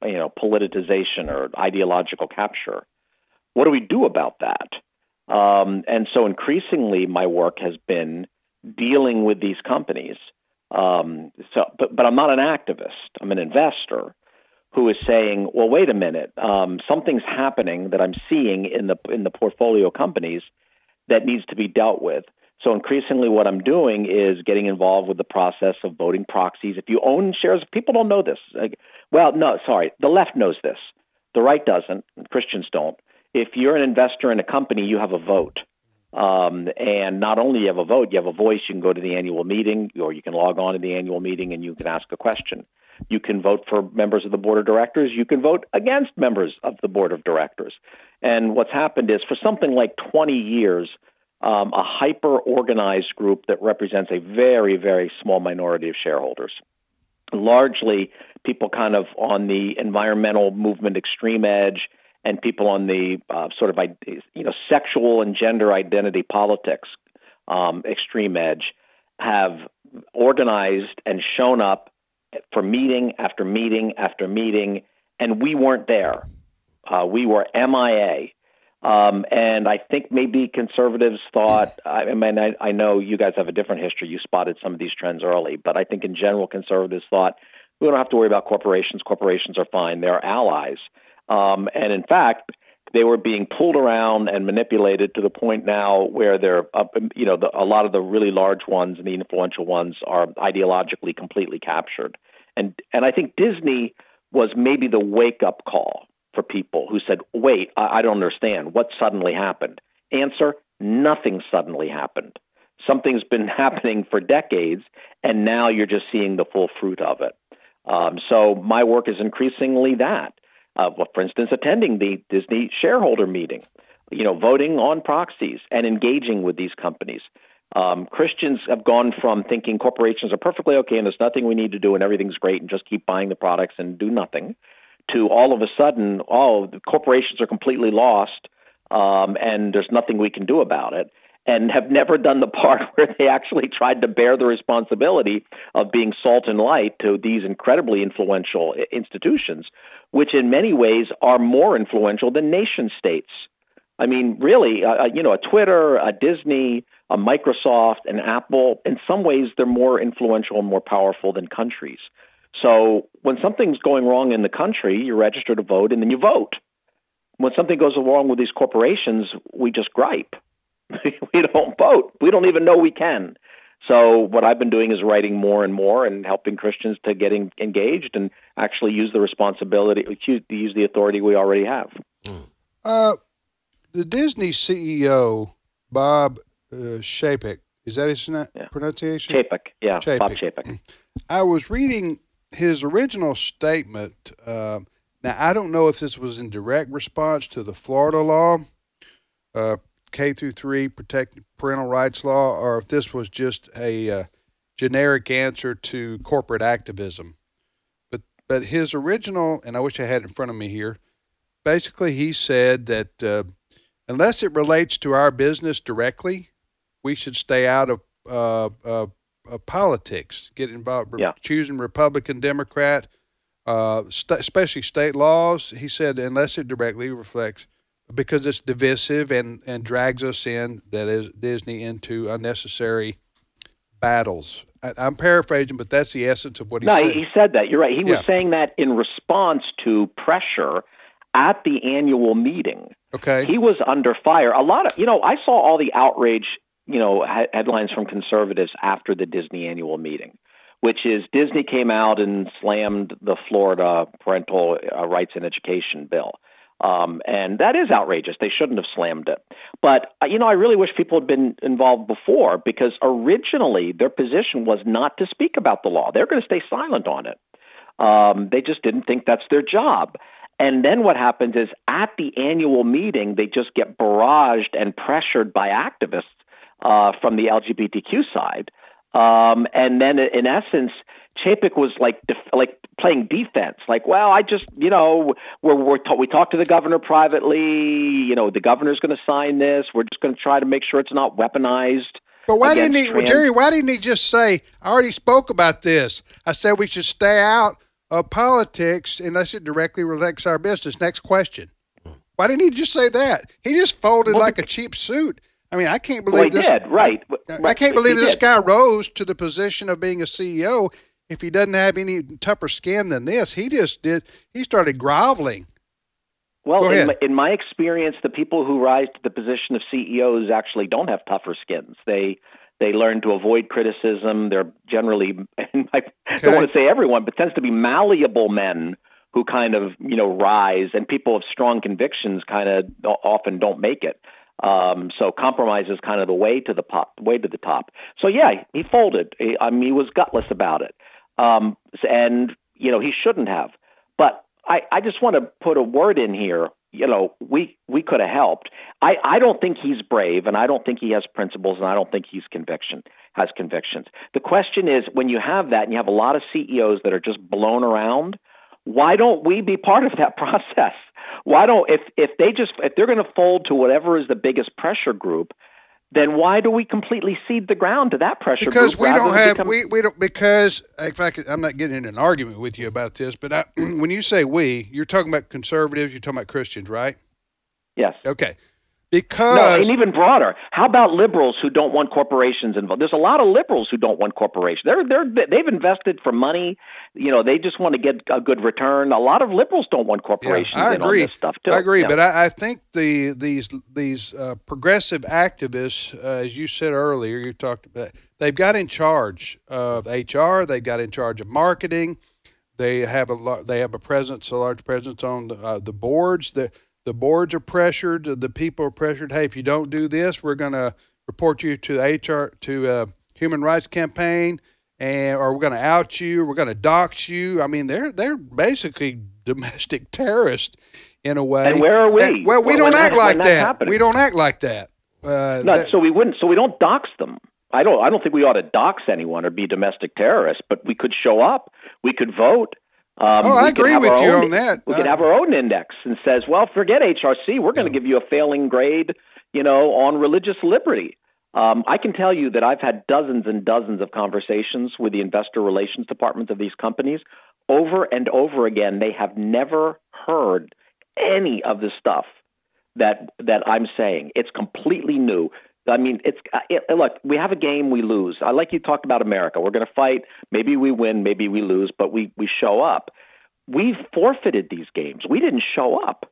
you know, politicization or ideological capture, what do we do about that? Um, and so, increasingly, my work has been dealing with these companies. Um, so, but, but I'm not an activist. I'm an investor who is saying, "Well, wait a minute. Um, something's happening that I'm seeing in the in the portfolio companies that needs to be dealt with." So increasingly, what I'm doing is getting involved with the process of voting proxies. If you own shares, people don't know this. Like, well, no, sorry, the left knows this. The right doesn't. Christians don't. If you're an investor in a company, you have a vote. Um, and not only you have a vote, you have a voice. You can go to the annual meeting, or you can log on to the annual meeting and you can ask a question. You can vote for members of the board of directors. You can vote against members of the board of directors. And what's happened is for something like 20 years, um, a hyper organized group that represents a very, very small minority of shareholders. Largely, people kind of on the environmental movement extreme edge, and people on the uh, sort of you know sexual and gender identity politics um, extreme edge have organized and shown up for meeting after meeting after meeting, and we weren't there. Uh, we were MIA. Um, and I think maybe conservatives thought, I mean, I, I know you guys have a different history. You spotted some of these trends early, but I think in general, conservatives thought we don't have to worry about corporations. Corporations are fine. They're allies. Um, and in fact, they were being pulled around and manipulated to the point now where they're, uh, you know, the, a lot of the really large ones and the influential ones are ideologically completely captured. And and I think Disney was maybe the wake up call for people who said, wait, I, I don't understand. What suddenly happened? Answer nothing suddenly happened. Something's been [LAUGHS] happening for decades, and now you're just seeing the full fruit of it. Um, so my work is increasingly that. Uh, well, for instance, attending the Disney shareholder meeting, you know, voting on proxies and engaging with these companies. Um, Christians have gone from thinking corporations are perfectly okay and there's nothing we need to do and everything's great and just keep buying the products and do nothing to all of a sudden, oh, the corporations are completely lost um, and there's nothing we can do about it, and have never done the part [LAUGHS] where they actually tried to bear the responsibility of being salt and light to these incredibly influential institutions, which in many ways are more influential than nation states. I mean, really, uh, you know, a Twitter, a Disney, a Microsoft, an Apple, in some ways, they're more influential and more powerful than countries. So when something's going wrong in the country, you register to vote and then you vote. When something goes wrong with these corporations, we just gripe. [LAUGHS] we don't vote. We don't even know we can. So what I've been doing is writing more and more and helping Christians to get engaged and actually use the responsibility, use the authority we already have. Uh, the Disney CEO Bob uh, Chapek, is that his yeah. pronunciation? Chapek, yeah, Chapek. Bob Chapek. [CLEARS THROAT] I was reading his original statement. Uh, now, I don't know if this was in direct response to the Florida law, uh, K through three protect parental rights law, or if this was just a uh, generic answer to corporate activism. But but his original, and I wish I had it in front of me here. Basically, he said that uh, unless it relates to our business directly, we should stay out of uh, of politics, get involved, yeah. choosing Republican, Democrat, uh, st- especially state laws. He said, unless it directly reflects, because it's divisive and, and drags us in, that is Disney, into unnecessary battles. I, am paraphrasing, but that's the essence of what he no, said. No, he said that. You're right. He yeah. was saying that in response to pressure at the annual meeting Okay. He was under fire. A lot of, you know, I saw all the outrage, you know, he- headlines from conservatives after the Disney annual meeting, which is Disney came out and slammed the Florida parental uh, rights and education bill. Um, and that is outrageous. They shouldn't have slammed it. But, uh, you know, I really wish people had been involved before because originally their position was not to speak about the law. They're going to stay silent on it. Um, they just didn't think that's their job. And then what happens is at the annual meeting, they just get barraged and pressured by activists uh, from the LGBTQ side. Um, and then, in essence, Chapek was like def- like playing defense. Like, well, I just you know we're, we're ta- we talked to the governor privately. You know, the governor's going to sign this. We're just going to try to make sure it's not weaponized. But why didn't he, trans- Jerry? Why didn't he just say, "I already spoke about this. I said we should stay out of politics unless it directly relates our business." Next question. Why didn't he just say that? He just folded like a cheap suit. I mean, I can't Well, believe he this. did, right. I, I can't believe he this did. guy rose to the position of being a CEO if he doesn't have any tougher skin than this. He just did. He started groveling. Well, in my, in my experience, the people who rise to the position of CEOs actually don't have tougher skins. They they learn to avoid criticism. They're generally, [LAUGHS] I don't want to say everyone, but tends to be malleable men who kind of you know rise, and people of strong convictions kind of often don't make it. Um, so compromise is kind of the way to the pop, way to the top. So yeah, he folded. He, I mean, he was gutless about it, um, and you know he shouldn't have. But I, I just want to put a word in here. You know, we we could have helped. I, I don't think he's brave, and I don't think he has principles, and I don't think he's conviction has convictions. The question is, when you have that, and you have a lot of CEOs that are just blown around, why don't we be part of that [LAUGHS] process? Why don't if if they just if they're going to fold to whatever is the biggest pressure group, then why do we completely cede the ground to that pressure group? because we don't have become- we, we don't because in fact I'm not getting in an argument with you about this, but I, [CLEARS THROAT] when you say we, you're talking about conservatives, you're talking about Christians, right? Yes. Okay. No, and even broader. How about liberals who don't want corporations involved? There's a lot of liberals who don't want corporations. They're they're they've invested for money. You know, they just want to get a good return. A lot of liberals don't want corporations Yeah, I agree. stuff too. I agree, Yeah. but I, I think the these these uh, progressive activists, uh, as you said earlier, you talked about they've got in charge of HR, they've got in charge of marketing, they have a they have a presence, a large presence on the, uh, the boards. The the boards are pressured. The people are pressured. Hey, if you don't do this, we're going to report you to HR to uh, Human Rights Campaign, and or we're going to out you. We're going to dox you. I mean, they're they're basically [LAUGHS] domestic terrorists in a way. And where are we? And- well, we When- don't act that- like that. We don't act like that. Uh, No, that- so we wouldn't. So we don't dox them. I don't. I don't think we ought to dox anyone or be domestic terrorists. But we could show up. We could vote. Um, Oh, I agree with you own- on that. We could Uh, have our own index and says, well, forget HRC. We're going to give you a failing grade. You know, on religious liberty. Um, I can tell you that I've had dozens and dozens of conversations with the investor relations departments of these companies. Over and over again, they have never heard any of the stuff that that I'm saying. It's completely new. I mean, it's uh, it, look. We have a game, we lose. I like you talked about America. We're going to fight. Maybe we win, maybe we lose, but we we show up. We've forfeited these games. We didn't show up.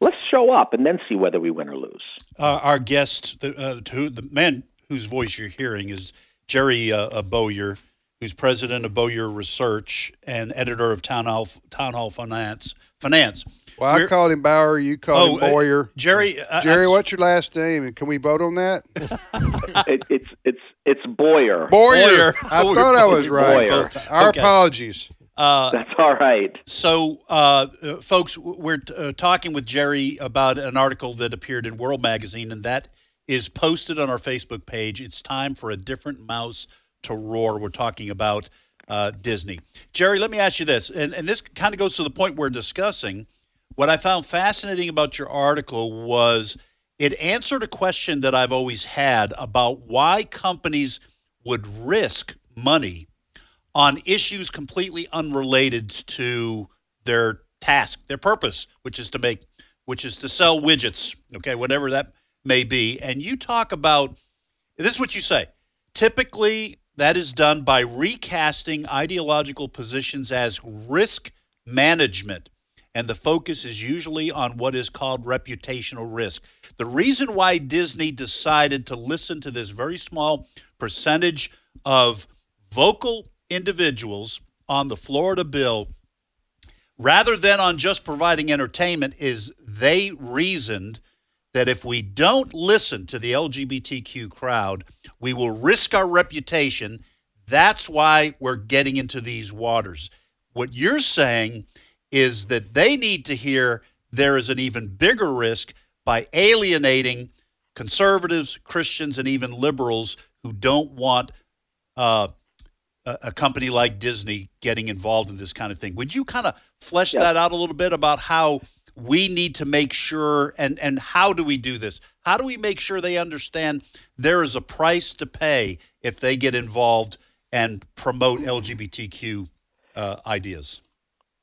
Let's show up and then see whether we win or lose. Uh, our guest, the, uh, to, the man whose voice you're hearing, is Jerry uh, uh, Bowyer, who's president of Bowyer Research and editor of Town Hall Town Hall Finance. Finance. Well, I We're- called him Bauer. You called Oh, him uh, Boyer. Jerry, I- Jerry, I'm- what's your last name? And Can we vote on that? [LAUGHS] it, it's it's it's Boyer. Boyer. I thought I was right. Boyer. Our Okay. apologies. Uh, That's all right. So, uh, uh, folks, we're uh, talking with Jerry about an article that appeared in World Magazine, and that is posted on our Facebook page. It's time for a different mouse to roar. We're talking about uh, Disney. Jerry, let me ask you this, and, and this kind of goes to the point we're discussing. What I found fascinating about your article was it answered a question that I've always had about why companies would risk money on issues completely unrelated to their task, their purpose, which is to make, which is to sell widgets, okay, whatever that may be. And you talk about this is what you say. Typically, that is done by recasting ideological positions as risk management and the focus is usually on what is called reputational risk. The reason why Disney decided to listen to this very small percentage of vocal individuals on the Florida bill rather than on just providing entertainment is they reasoned that if we don't listen to the LGBTQ crowd, we will risk our reputation. That's why we're getting into these waters. What you're saying is that they need to hear there is an even bigger risk by alienating conservatives, Christians, and even liberals who don't want uh, a, company like Disney getting involved in this kind of thing. Would you kind of flesh Yeah. that out a little bit about how we need to make sure and and how do we do this? How do we make sure they understand there is a price to pay if they get involved and promote LGBTQ uh, ideas?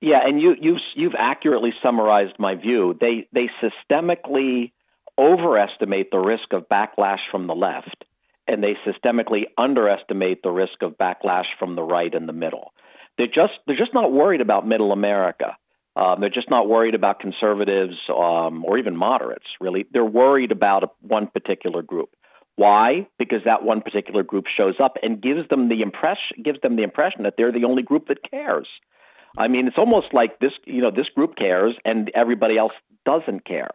Yeah, and you you've you've accurately summarized my view. They they systemically overestimate the risk of backlash from the left, and they systemically underestimate the risk of backlash from the right and the middle. They're just they're just not worried about middle America. Um, they're just not worried about conservatives um, or even moderates. Really, they're worried about one particular group. Why? Because that one particular group shows up and gives them the impression gives them the impression that they're the only group that cares. I mean, it's almost like this, you know, this group cares and everybody else doesn't care.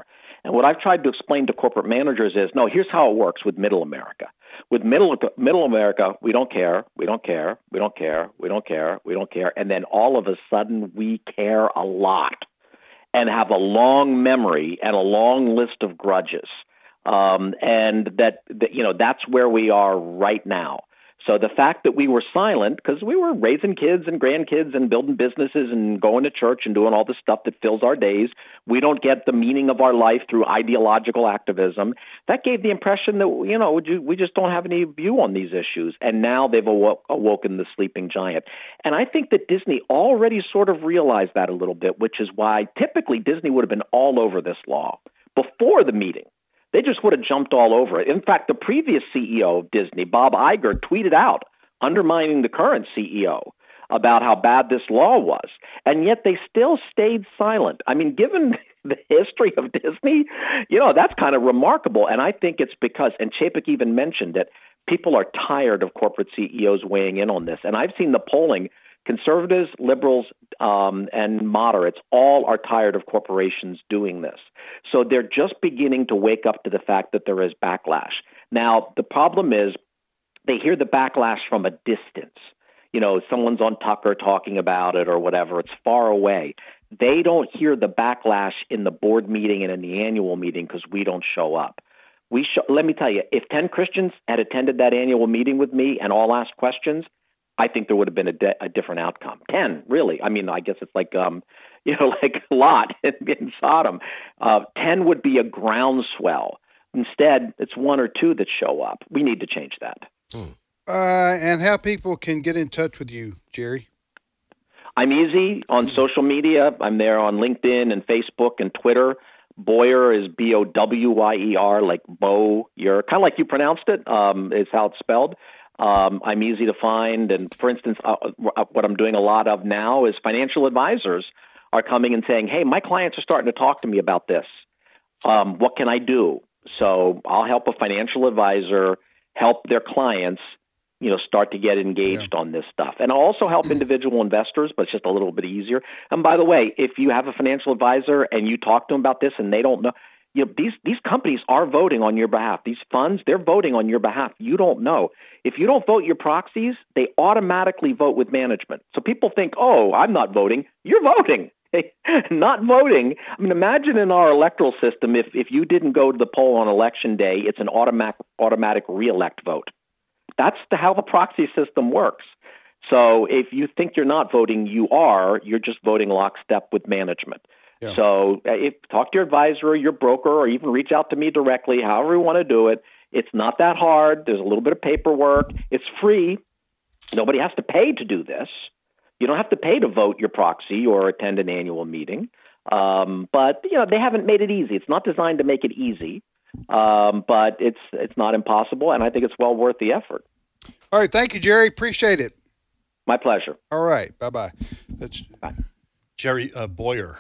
And what I've tried to explain to corporate managers is, no, here's how it works with middle America. With middle middle America, we don't care, we don't care, we don't care, we don't care, we don't care, and then all of a sudden we care a lot and have a long memory and a long list of grudges. Um, and that, that you know that's where we are right now. So the fact that we were silent because we were raising kids and grandkids and building businesses and going to church and doing all the stuff that fills our days, we don't get the meaning of our life through ideological activism. That gave the impression that you know we just don't have any view on these issues. And now they've awo- awoken the sleeping giant. And I think that Disney already sort of realized that a little bit, which is why typically Disney would have been all over this law before the meeting. They just would have jumped all over it. In fact, the previous CEO of Disney, Bob Iger, tweeted out undermining the current CEO about how bad this law was. And yet they still stayed silent. I mean, given [LAUGHS] the history of Disney, you know, that's kind of remarkable. And I think it's because, and Chapek even mentioned it, people are tired of corporate CEOs weighing in on this. And I've seen the polling conservatives, liberals, um, and moderates all are tired of corporations doing this. So they're just beginning to wake up to the fact that there is backlash. Now, the problem is they hear the backlash from a distance. You know, someone's on Tucker talking about it or whatever, it's far away. They don't hear the backlash in the board meeting and in the annual meeting because we don't show up. We let me tell you, if 10 Christians had attended that annual meeting with me and all asked questions, I think there would have been a, de- a different outcome. Ten, really. I mean, I guess it's like um, [LAUGHS] you know, like a Lot [LAUGHS] in, in Sodom. Uh, Ten would be a groundswell. Instead, it's one or two that show up. We need to change that. Uh, and how people can get in touch with you, Jerry? I'm easy on social media. I'm there on LinkedIn and Facebook and Twitter. Bowyer is B O W Y E R, like Bo. You're kind of like you pronounced it. Um, is how it's spelled. Um, I'm easy to find, and for instance, uh, what I'm doing a lot of now is financial advisors are coming and saying, "Hey, my clients are starting to talk to me about this. Um, what can I do?" So I'll help a financial advisor help their clients, you know, start to get engaged on this stuff, and I'll also help individual investors, but it's just a little bit easier. And by the way, if you have a financial advisor and you talk to them about this and they don't know, you know, these these companies are voting on your behalf. These funds, they're voting on your behalf. You don't know. If you don't vote your proxies, they automatically vote with management. So people think, "Oh, I'm not voting." You're voting. [LAUGHS] not voting. I mean, imagine in our electoral system if if you didn't go to the poll on election day, it's an automatic automatic reelect vote. That's the, how the proxy system works. So if you think you're not voting, you are. You're just voting lockstep with management. Yeah. So uh, if talk to your advisor or your broker, or even reach out to me directly. However you want to do it. It's not that hard. There's a little bit of paperwork. It's free. Nobody has to pay to do this. You don't have to pay to vote your proxy or attend an annual meeting. Um, but you know they haven't made it easy. It's not designed to make it easy, um, but it's it's not impossible, and I think it's well worth the effort. All right. Thank you, Jerry. Appreciate it. My pleasure. All right. Bye bye. That's Jerry uh, Bowyer.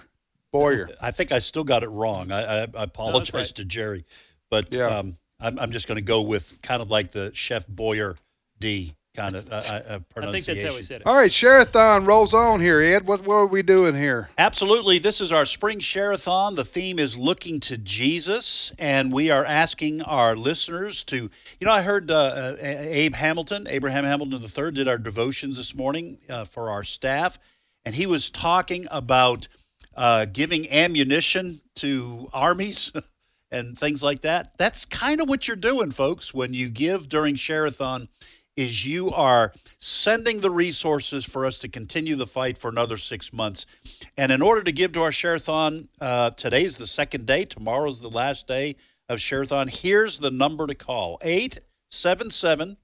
Boyer. I think I still got it wrong. I, I, I apologize right. to Jerry, but Yeah. um, I'm, I'm just going to go with kind of like the Chef Boyer D kind of uh, uh, I pronunciation. think that's how we said it. All right, Share-a-thon rolls on here, Ed. What, what are we doing here? Absolutely. This is our spring share-a-thon. The theme is looking to Jesus, and we are asking our listeners to. You know, I heard uh, uh, Abe Hamilton, Abraham Hamilton III, did our devotions this morning uh, for our staff, and he was talking about uh, giving ammunition to armies. [LAUGHS] And things like that. That's kind of what you're doing, folks, when you give during Share-a-thon is you are sending the resources for us to continue the fight for another six months. And in order to give to our Share-a-thon, uh, today's the second day, tomorrow's the last day of Share-a-thon. Here's the number to call 877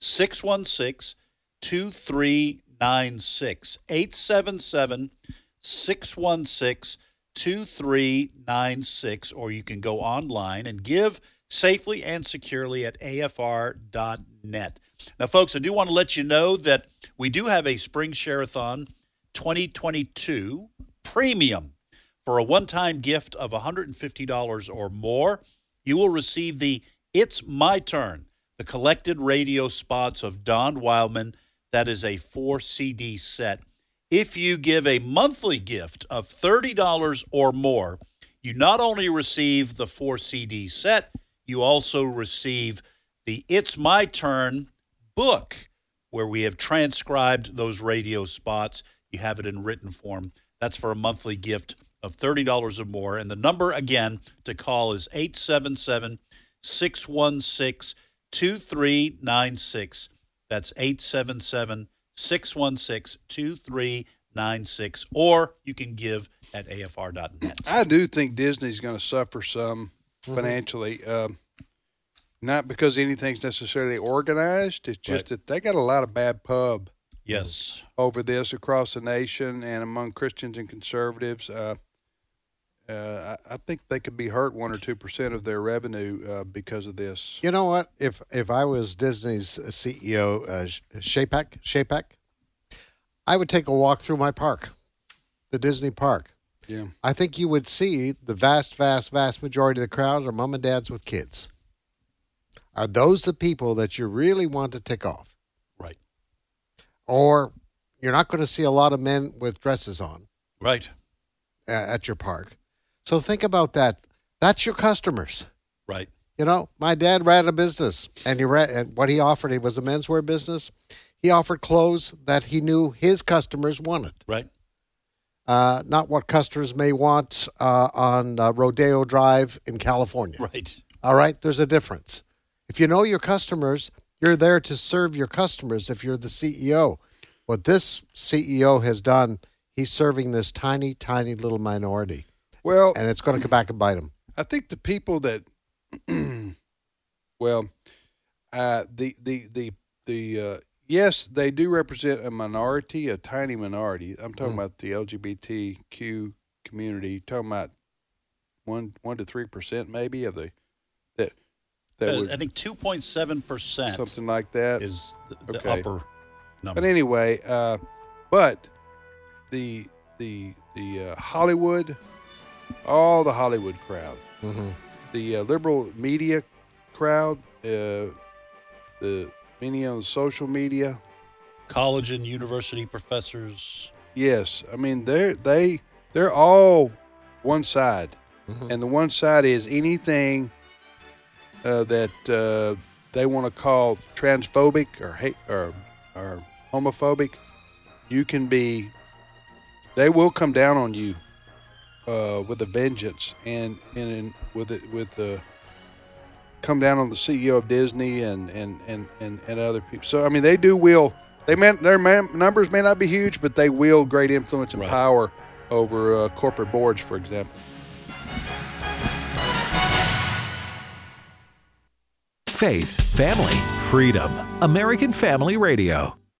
616 2396. 877 616 2396. Or you can go online and give safely and securely at afr.net. Now, folks, I do want to let you know that we do have a Spring Share-a-thon 2022 premium for a one-time gift of $150 or more. You will receive the It's My Turn, the collected radio spots of Don Wildman. That is a four CD set. If you give a monthly gift of $30 or more, you not only receive the four CD set, you also receive the It's My Turn book, where we have transcribed those radio spots. You have it in written form. That's for a monthly gift of $30 or more. And the number again to call is 877 616 2396. That's 877 616 2396. Or you can give at afr.net. I do think Disney's going to suffer some financially. Um, not because anything's necessarily organized. It's just Right. that they got a lot of bad pub Yes. over this across the nation and among Christians and conservatives. Uh, uh, I, think they could be hurt one or two percent of their revenue uh, because of this. You know what? If if I was Disney's CEO, uh, Sh- Shapek, Shapek, I would take a walk through my park, the Disney park. Yeah. I think you would see the vast, vast, vast majority of the crowds are mom and dads with kids. Are those the people that you really want to tick off? Right. Or you're not going to see a lot of men with dresses on Right. uh, at your park. So think about that. That's your customers. Right. You know, my dad ran a business, and he ran, and what he offered, it was a menswear business. He offered clothes that he knew his customers wanted, Right. uh, not what customers may want uh, on uh, Rodeo Drive in California. Right. All right, there's a difference. If you know your customers, you're there to serve your customers. If you're the CEO, what this CEO has done, he's serving this tiny, tiny little minority, Well, and it's going to come back and bite them. I think the people that, [CLEARS THROAT] well, uh, the the the the uh, yes, they do represent a minority, a tiny minority. I'm talking Mm. about the LGBTQ community. Talking about one one to three percent maybe of the that that Uh, would I think 2.7% something like that is the, the Okay. upper number. But anyway, uh, but the the the uh, Hollywood, all the Hollywood crowd, Mm-hmm. the uh, liberal media crowd, uh, the many on social media. College and university professors. Yes, I mean they they they're all one side, Mhm. and the one side is anything uh, that uh, they want to call transphobic or hate or or homophobic. You can be. They will come down on you uh, with a vengeance, and and, and with it with the come down on the CEO of Disney and and and and, and other people. So I mean, they do will. They may, their man, numbers may not be huge, but they wield great influence and Right. power over uh, corporate boards, for example. Faith, family, freedom. American Family Radio.